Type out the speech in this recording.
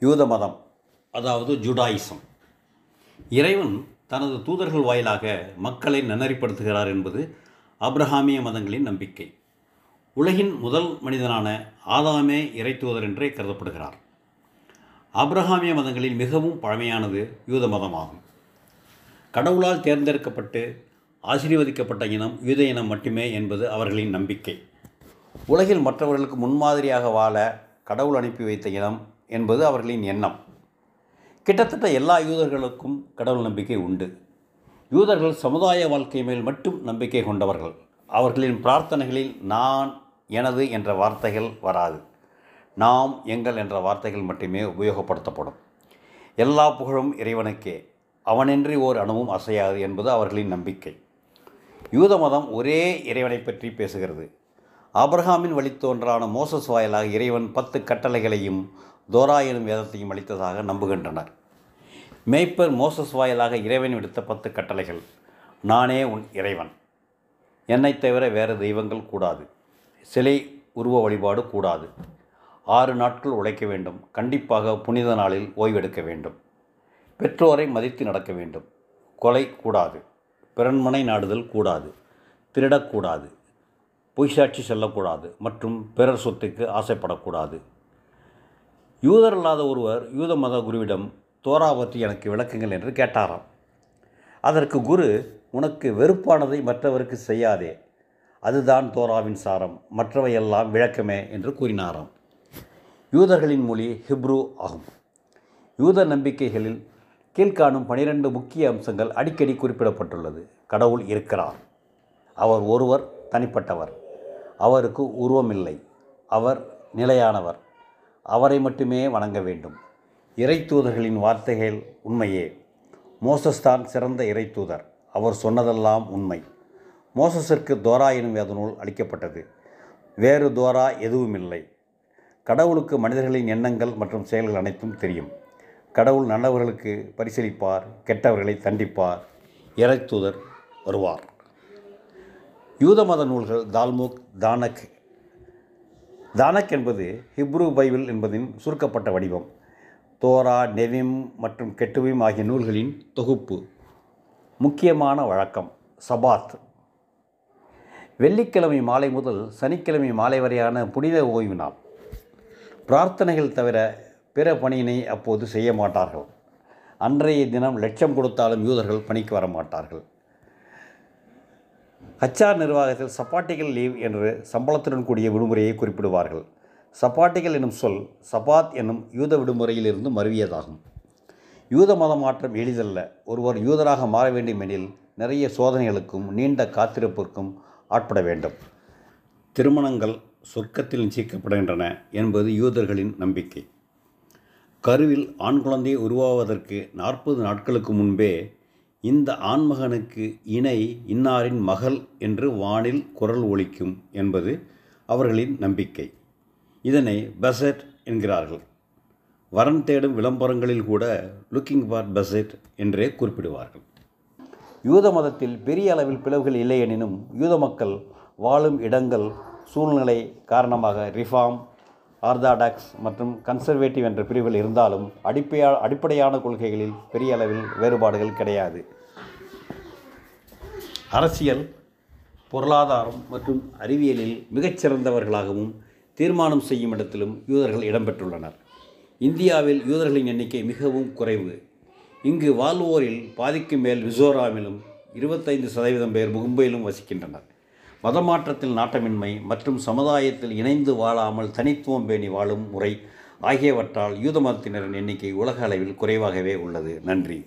யூத மதம் அதாவது ஜுடாயிசம். இறைவன் தனது தூதர்கள் வாயிலாக மக்களை நன்னறிப்படுத்துகிறார் என்பது அப்ரஹாமிய மதங்களின் நம்பிக்கை. உலகின் முதல் மனிதனான ஆதாமே இறை தூதர் என்றே கருதப்படுகிறார். அப்ரஹாமிய மதங்களில் மிகவும் பழமையானது யூத மதமாகும். கடவுளால் தேர்ந்தெடுக்கப்பட்டு ஆசீர்வதிக்கப்பட்ட இனம் யூத இனம் மட்டுமே என்பது அவர்களின் நம்பிக்கை. உலகில் மற்றவர்களுக்கு முன்மாதிரியாக வாழ கடவுள் அனுப்பி வைத்த இனம் என்பது அவர்களின் எண்ணம். கிட்டத்தட்ட எல்லா யூதர்களுக்கும் கடவுள் நம்பிக்கை உண்டு. யூதர்கள் சமுதாய வாழ்க்கை மேல் மட்டும் நம்பிக்கை கொண்டவர்கள். அவர்களின் பிரார்த்தனைகளில் நான் எனது என்ற வார்த்தைகள் வராது. நாம் எங்கள் என்ற வார்த்தைகள் மட்டுமே உபயோகப்படுத்தப்படும். எல்லா புகழும் இறைவனுக்கே. அவனின்றி ஓர் அணுவும் அசையாது என்பது அவர்களின் நம்பிக்கை. யூத மதம் ஒரே இறைவனை பற்றி பேசுகிறது. ஆபிரகாமின் வழித்தோன்றான மோசஸ் வாயிலாக இறைவன் பத்து கட்டளைகளையும் தோரா எனும் வேதத்தையும் அளித்ததாக நம்புகின்றனர். மேய்ப்பர் மோசஸ் வாயிலாக இறைவன் விடுத்த பத்து கட்டளைகள் நானே உன் இறைவன். என்னை தவிர வேறு தெய்வங்கள் கூடாது. சிலை உருவ வழிபாடு கூடாது. ஆறு நாட்கள் உழைக்க வேண்டும். கண்டிப்பாக புனித நாளில் ஓய்வெடுக்க வேண்டும். பெற்றோரை மதித்து நடக்க வேண்டும். கொலை கூடாது. பிறன்மனை நாடுதல் கூடாது. திருடக்கூடாது. பொய்சாட்சி செல்லக்கூடாது. மற்றும் பிறர் சொத்துக்கு ஆசைப்படக்கூடாது. யூதர் அல்லாத ஒருவர் யூத மத குருவிடம் தோரா பற்றி எனக்கு விளக்குங்கள் என்று கேட்டாராம். அதற்கு குரு உனக்கு வெறுப்பானதை மற்றவருக்கு செய்யாதே. அதுதான் தோராவின் சாரம். மற்றவையெல்லாம் விளக்கமே என்று கூறினாராம். யூதர்களின் மொழி ஹிப்ரு ஆகும். யூத நம்பிக்கைகளில் கீழ்காணும் பனிரெண்டு முக்கிய அம்சங்கள் அடிக்கடி குறிப்பிடப்பட்டுள்ளது. கடவுள் இருக்கிறார். அவர் ஒருவர் தனிப்பட்டவர். அவருக்கு உருவமில்லை. அவர் நிலையானவர். அவரை மட்டுமே வணங்க வேண்டும். இறைத்தூதர்களின் வார்த்தைகள் உண்மையே. மோசஸ்தான் சிறந்த இறைத்தூதர். அவர் சொன்னதெல்லாம் உண்மை. மோசஸிற்கு தோரா எனும் வேத நூல் அளிக்கப்பட்டது. வேறு தோரா எதுவுமில்லை. கடவுளுக்கு மனிதர்களின் எண்ணங்கள் மற்றும் செயல்கள் அனைத்தும் தெரியும். கடவுள் நல்லவர்களுக்கு பரிசீலிப்பார் கெட்டவர்களை தண்டிப்பார் இறைத்தூதர் வருவார். யூத மத நூல்கள் தால்முக் தானக் தானக் என்பது ஹிப்ரு பைபிள் என்பதின் சுருக்கப்பட்ட வடிவம். தோரா நெவிம் மற்றும் கெட்டுவிம் ஆகிய நூல்களின் தொகுப்பு. முக்கியமான வழக்கம் சபாத். வெள்ளிக்கிழமை மாலை முதல் சனிக்கிழமை மாலை வரையான புனித ஓய்வு நாள். பிரார்த்தனைகள் தவிர பிற பணியினை அப்போது செய்ய மாட்டார்கள். அன்றைய தினம் லட்சம் கொடுத்தாலும் யூதர்கள் பணிக்கு வர மாட்டார்கள். ஹச்ஆர் நிர்வாகத்தில் சப்பாட்டிகள் லீவ் என்று சம்பளத்துடன் கூடிய விடுமுறையை குறிப்பிடுவார்கள். சப்பாட்டிகள் எனும் சொல் சபாத் என்னும் யூத விடுமுறையிலிருந்து மருவியதாகும். யூத மத மாற்றம் எளிதல்ல. ஒருவர் யூதராக மாற வேண்டும் எனில் நிறைய சோதனைகளுக்கும் நீண்ட காத்திருப்பிற்கும் ஆட்பட வேண்டும். திருமணங்கள் சொர்க்கத்தில் நிச்சயிக்கப்படுகின்றன என்பது யூதர்களின் நம்பிக்கை. கருவில் ஆண் குழந்தை உருவாவதற்கு நாற்பது நாட்களுக்கு முன்பே இந்த ஆண்மகனுக்கு இணை இன்னாரின் மகள் என்று வானில் குரல் ஒலிக்கும் என்பது அவர்களின் நம்பிக்கை. இதனை பெசட் என்கிறார்கள். வரன் தேடும் விளம்பரங்களில் கூட லுக்கிங் ஃபார் பெசட் என்றே குறிப்பிடுவார்கள். யூத மதத்தில் பெரிய அளவில் பிளவுகள் இல்லையெனினும் யூத மக்கள் வாழும் இடங்கள் சூழ்நிலை காரணமாக ரிஃபார்ம் ஆர்தாடாக்ஸ் மற்றும் கன்சர்வேட்டிவ் என்ற பிரிவுகள் இருந்தாலும் அடிப்பையா அடிப்படையான கொள்கைகளில் பெரிய அளவில் வேறுபாடுகள் கிடையாது. அரசியல் பொருளாதாரம் மற்றும் அறிவியலில் மிகச்சிறந்தவர்களாகவும் தீர்மானம் செய்யும் இடத்திலும் யூதர்கள் இடம்பெற்றுள்ளனர். இந்தியாவில் யூதர்களின் எண்ணிக்கை மிகவும் குறைவு. இங்கு வாழ்வோரில் பாதிக்கு மேல் மிசோராமிலும் இருபத்தைந்து சதவீதம் பேர் மும்பையிலும் வசிக்கின்றனர். மதமாற்றத்தில் நாட்டமின்மை மற்றும் சமுதாயத்தில் இணைந்து வாழாமல் தனித்துவம் பேணி வாழும் முறை ஆகியவற்றால் யூத மதத்தினரின் எண்ணிக்கை உலக அளவில் குறைவாகவே உள்ளது. நன்றி.